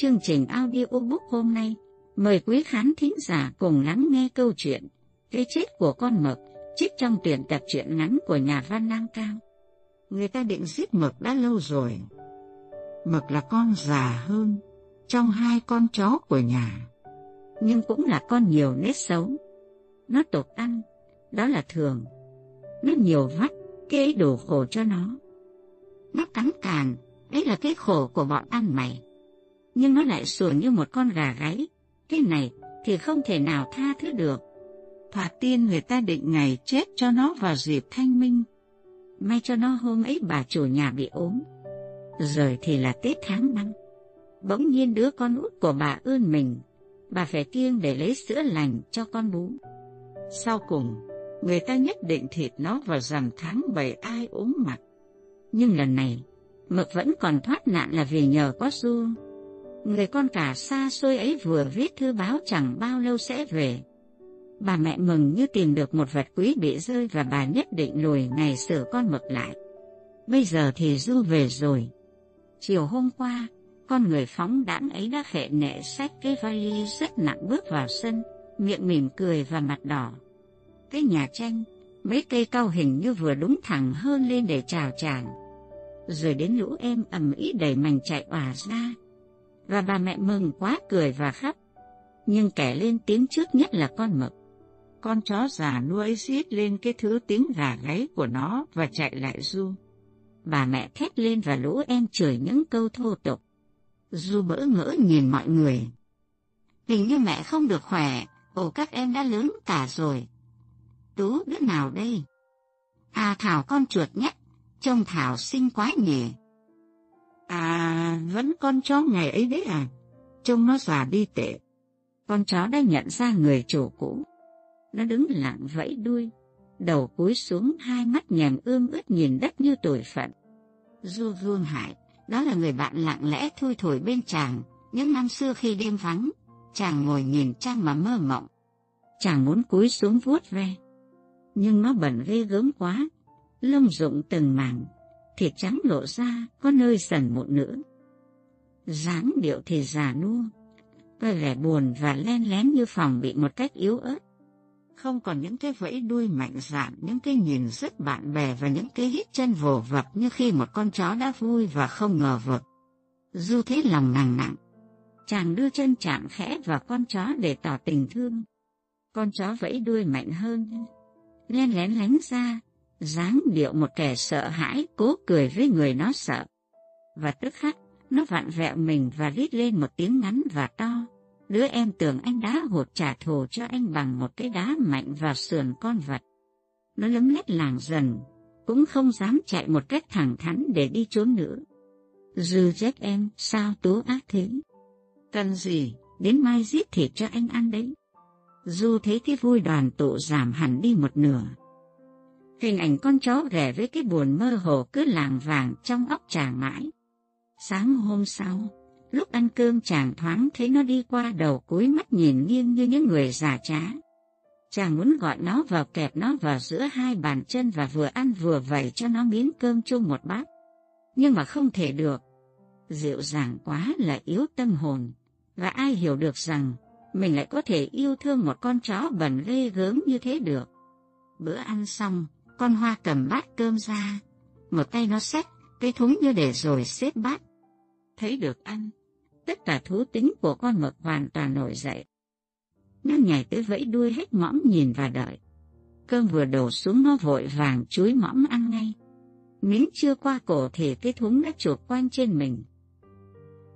chương trình audiobook hôm nay, mời quý khán thính giả cùng lắng nghe câu chuyện Cái chết của con mực, trích trong tuyển tập truyện ngắn của nhà văn Nam Cao. Người ta định giết mực đã lâu rồi. Mực là con già hơn trong hai con chó của nhà. Nhưng cũng là con nhiều nét xấu. Nó tục ăn, đó là thường. Nó nhiều vắt, cái đủ khổ cho nó. Nó cắn càn, đấy là cái khổ của bọn ăn mày. Nhưng nó lại sủa như một con gà gáy. Cái này thì không thể nào tha thứ được. Thoạt tiên người ta định ngày chết cho nó vào dịp thanh minh. May cho nó hôm ấy bà chủ nhà bị ốm. Rồi thì là Tết tháng năm. Bỗng nhiên đứa con út của bà ơn mình. Bà phải kiêng để lấy sữa lành cho con bú. Sau cùng, người ta nhất định thịt nó vào rằm tháng bảy ai ốm mặt. Nhưng lần này, Mực vẫn còn thoát nạn là vì nhờ có Du. Người con cả xa xôi ấy vừa viết thư báo chẳng bao lâu sẽ về. Bà mẹ mừng như tìm được một vật quý bị rơi và bà nhất định lùi ngày sửa con mực lại. Bây giờ thì Du về rồi. Chiều hôm qua, con người phóng đãng ấy đã khệ nệ xách cái vali rất nặng bước vào sân, miệng mỉm cười và mặt đỏ. Cái nhà tranh, mấy cây cao hình như vừa đúng thẳng hơn lên để chào chàng. Rồi đến lũ em ầm ĩ đầy mảnh chạy òa ra. Và bà mẹ mừng quá cười và khóc. Nhưng kẻ lên tiếng trước nhất là con mực. Con chó già nuôi xiết lên cái thứ tiếng gà gáy của nó và chạy lại du. Bà mẹ thét lên và lũ em chửi những câu thô tục. Du bỡ ngỡ nhìn mọi người. Hình như mẹ không được khỏe, ồ các em đã lớn cả rồi. Tú đứa nào đây? À Thảo con chuột nhất, trông Thảo xinh quá nhỉ. Vẫn con chó ngày ấy đấy à? Trông nó già đi tệ. Con chó đã nhận ra người chủ cũ. Nó đứng lặng vẫy đuôi, đầu cúi xuống hai mắt nhèm ương ướt nhìn đất như tuổi phận. Du Vương Hải, đó là người bạn lặng lẽ thui thổi bên chàng, những năm xưa khi đêm vắng, chàng ngồi nhìn trăng mà mơ mộng. Chàng muốn cúi xuống vuốt ve, nhưng nó bẩn ghê gớm quá, lông rụng từng mảng, thịt trắng lộ ra, có nơi sần một nữa dáng điệu thì già nua, có vẻ buồn và len lén như phòng bị một cách yếu ớt. Không còn những cái vẫy đuôi mạnh dạn, những cái nhìn rất bạn bè và những cái hít chân vồ vập như khi một con chó đã vui và không ngờ vực. Du thế lòng nặng nặng, chàng đưa chân chạm khẽ vào con chó để tỏ tình thương. Con chó vẫy đuôi mạnh hơn, len lén lánh ra, dáng điệu một kẻ sợ hãi cố cười với người nó sợ. Và tức khắc, nó vặn vẹo mình và rít lên một tiếng ngắn và to. Đứa em tưởng anh đã hột trả thù cho anh bằng một cái đá mạnh vào sườn con vật. Nó lấm lét làng dần, cũng không dám chạy một cách thẳng thắn để đi trốn nữa. Dư chết em, sao tú ác thế? Cần gì, đến mai giết thịt cho anh ăn đấy. Du thấy cái vui đoàn tụ giảm hẳn đi một nửa. Hình ảnh con chó rẻ với cái buồn mơ hồ cứ làng vàng trong óc chàng mãi. Sáng hôm sau, lúc ăn cơm chàng thoáng thấy nó đi qua đầu cúi mắt nhìn nghiêng như những người già trá. Chàng muốn gọi nó vào kẹp nó vào giữa hai bàn chân và vừa ăn vừa vẩy cho nó miếng cơm chung một bát. Nhưng mà không thể được. Dịu dàng quá là yếu tâm hồn. Và ai hiểu được rằng mình lại có thể yêu thương một con chó bẩn ghê gớm như thế được. Bữa ăn xong, con hoa cầm bát cơm ra, một tay nó xách, cái thúng như để rồi xếp bát. Thấy được ăn, tất cả thú tính của con mực hoàn toàn nổi dậy. Nó nhảy tới vẫy đuôi hết mõm nhìn và đợi. Cơm vừa đổ xuống nó vội vàng chuối mõm ăn ngay. Miếng chưa qua cổ thì cái thúng đã chuột quanh trên mình.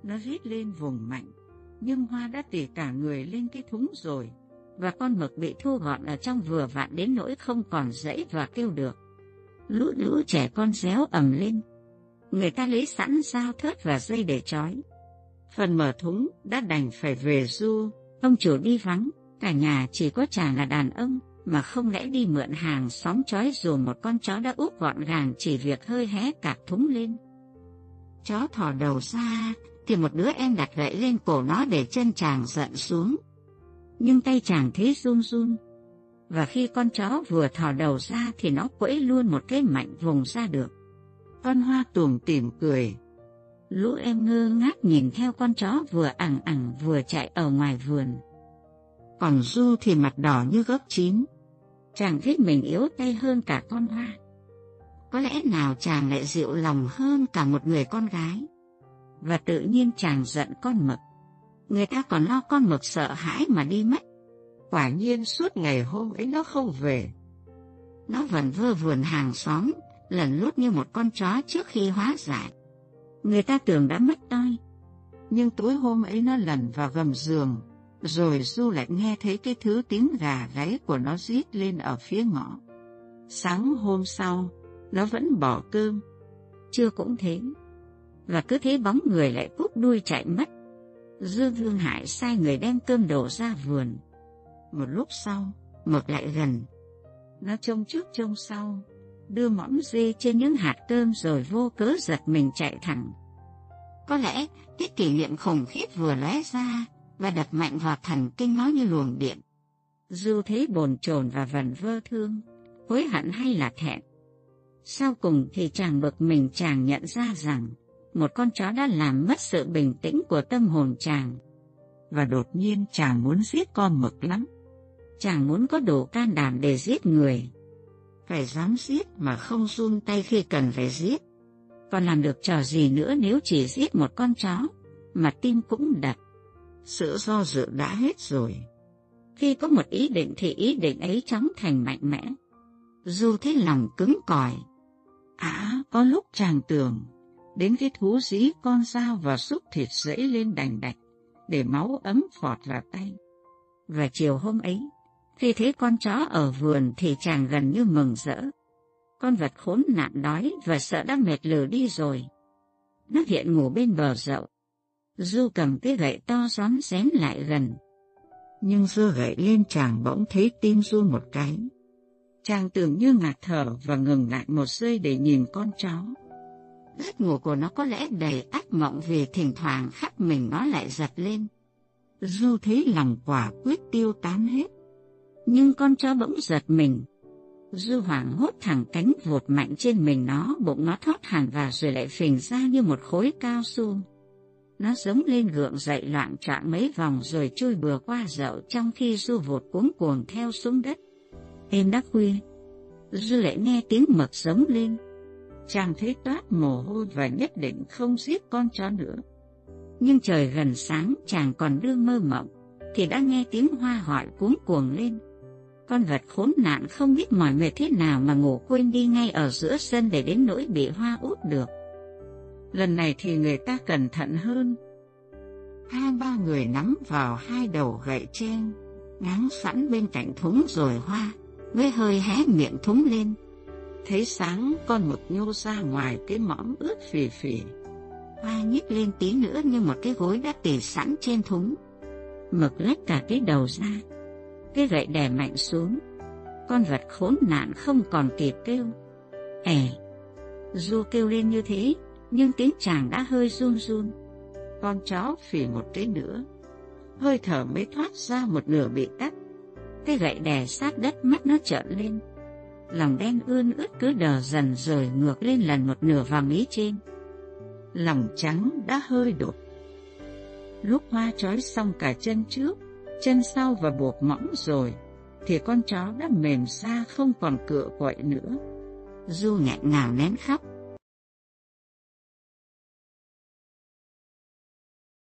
Nó rít lên vùng mạnh, nhưng Hoa đã tỉ cả người lên cái thúng rồi và con mực bị thu gọn ở trong vừa vặn đến nỗi không còn dãy và kêu được. Lũ lũ trẻ con réo ầm lên. Người ta lấy sẵn dao thớt và dây để trói. Phần mở thúng đã đành phải về du, ông chủ đi vắng, cả nhà chỉ có chàng là đàn ông, mà không lẽ đi mượn hàng xóm trói dù một con chó đã úp gọn gàng chỉ việc hơi hé cạp thúng lên. Chó thò đầu ra, thì một đứa em đặt gậy lên cổ nó để chân chàng giận xuống nhưng tay chàng thế run run. Và khi con chó vừa thò đầu ra thì nó quẫy luôn một cái mạnh vùng ra được. Con hoa tùm tìm cười. Lũ em ngơ ngác nhìn theo con chó vừa ẳng ẳng vừa chạy ở ngoài vườn. Còn Du thì mặt đỏ như gốc chín. Chàng biết mình yếu tay hơn cả con hoa. Có lẽ nào chàng lại dịu lòng hơn cả một người con gái. Và tự nhiên chàng giận con mực. Người ta còn lo con mực sợ hãi mà đi mất. Quả nhiên suốt ngày hôm ấy nó không về. Nó vẫn vơ vườn hàng xóm, lần lút như một con chó trước khi hóa giải. Người ta tưởng đã mất tay Nhưng tối hôm ấy nó lẩn vào gầm giường, rồi Du lại nghe thấy cái thứ tiếng gà gáy của nó rít lên ở phía ngõ. Sáng hôm sau, nó vẫn bỏ cơm. Chưa cũng thế. Và cứ thế bóng người lại cúp đuôi chạy mất. Dương Vương Hải sai người đem cơm đổ ra vườn. Một lúc sau, mực lại gần. Nó trông trước trông sau, đưa mõm dê trên những hạt cơm rồi vô cớ giật mình chạy thẳng. Có lẽ cái kỷ niệm khủng khiếp vừa lóe ra và đập mạnh vào thần kinh nó như luồng điện. Du thấy bồn chồn và vần vơ thương, hối hận hay là thẹn. Sau cùng thì chàng bực mình chàng nhận ra rằng một con chó đã làm mất sự bình tĩnh của tâm hồn chàng. Và đột nhiên chàng muốn giết con mực lắm. Chàng muốn có đủ can đảm để giết người. Phải dám giết mà không run tay khi cần phải giết. Còn làm được trò gì nữa nếu chỉ giết một con chó, mà tim cũng đập. Sự do dự đã hết rồi. Khi có một ý định thì ý định ấy chóng thành mạnh mẽ. Du thấy lòng cứng cỏi. À, có lúc chàng tưởng, đến cái thú dí con dao và xúc thịt dẫy lên đành đạch, để máu ấm phọt vào tay. Và chiều hôm ấy, khi thấy con chó ở vườn thì chàng gần như mừng rỡ. Con vật khốn nạn đói và sợ đã mệt lử đi rồi. Nó hiện ngủ bên bờ rậu. Du cầm cái gậy to xóm xém lại gần. Nhưng giơ gậy lên chàng bỗng thấy tim run một cái. Chàng tưởng như ngạt thở và ngừng lại một giây để nhìn con chó. Giấc ngủ của nó có lẽ đầy ác mộng vì thỉnh thoảng khắp mình nó lại giật lên. Du thấy lòng quả quyết tiêu tán hết. Nhưng con chó bỗng giật mình. Du hoảng hốt thẳng cánh vụt mạnh trên mình nó, bụng nó thoát hẳn vào rồi lại phình ra như một khối cao su. Nó giống lên gượng dậy loạn trạng mấy vòng rồi chui bừa qua dậu trong khi Du vụt cuống cuồng theo xuống đất. Êm đã khuya, Du lại nghe tiếng mực giống lên. Chàng thấy toát mồ hôi và nhất định không giết con chó nữa. Nhưng trời gần sáng chàng còn đương mơ mộng, thì đã nghe tiếng hoa hỏi cuống cuồng lên. Con vật khốn nạn không biết mỏi mệt thế nào mà ngủ quên đi ngay ở giữa sân để đến nỗi bị hoa út được. Lần này thì người ta cẩn thận hơn. Hai ba người nắm vào hai đầu gậy trên, ngáng sẵn bên cạnh thúng rồi hoa, với hơi hé miệng thúng lên. Thấy sáng con mực nhô ra ngoài cái mõm ướt phì phì. Hoa nhích lên tí nữa như một cái gối đã tỉ sẵn trên thúng. Mực lách cả cái đầu ra, cái gậy đè mạnh xuống. Con vật khốn nạn không còn kịp kêu. Ẻ, Du kêu lên như thế, nhưng tiếng chàng đã hơi run run. Con chó phì một cái nữa, hơi thở mới thoát ra một nửa bị cắt. Cái gậy đè sát đất mắt nó trợn lên. Lòng đen ươn ướt cứ đờ dần rồi ngược lên lần một nửa vào mí trên. Lòng trắng đã hơi đột. Lúc hoa trói xong cả chân trước, chân sau và buộc mõm rồi, thì con chó đã mềm ra không còn cựa quậy nữa. Du nghẹn ngào nén khóc.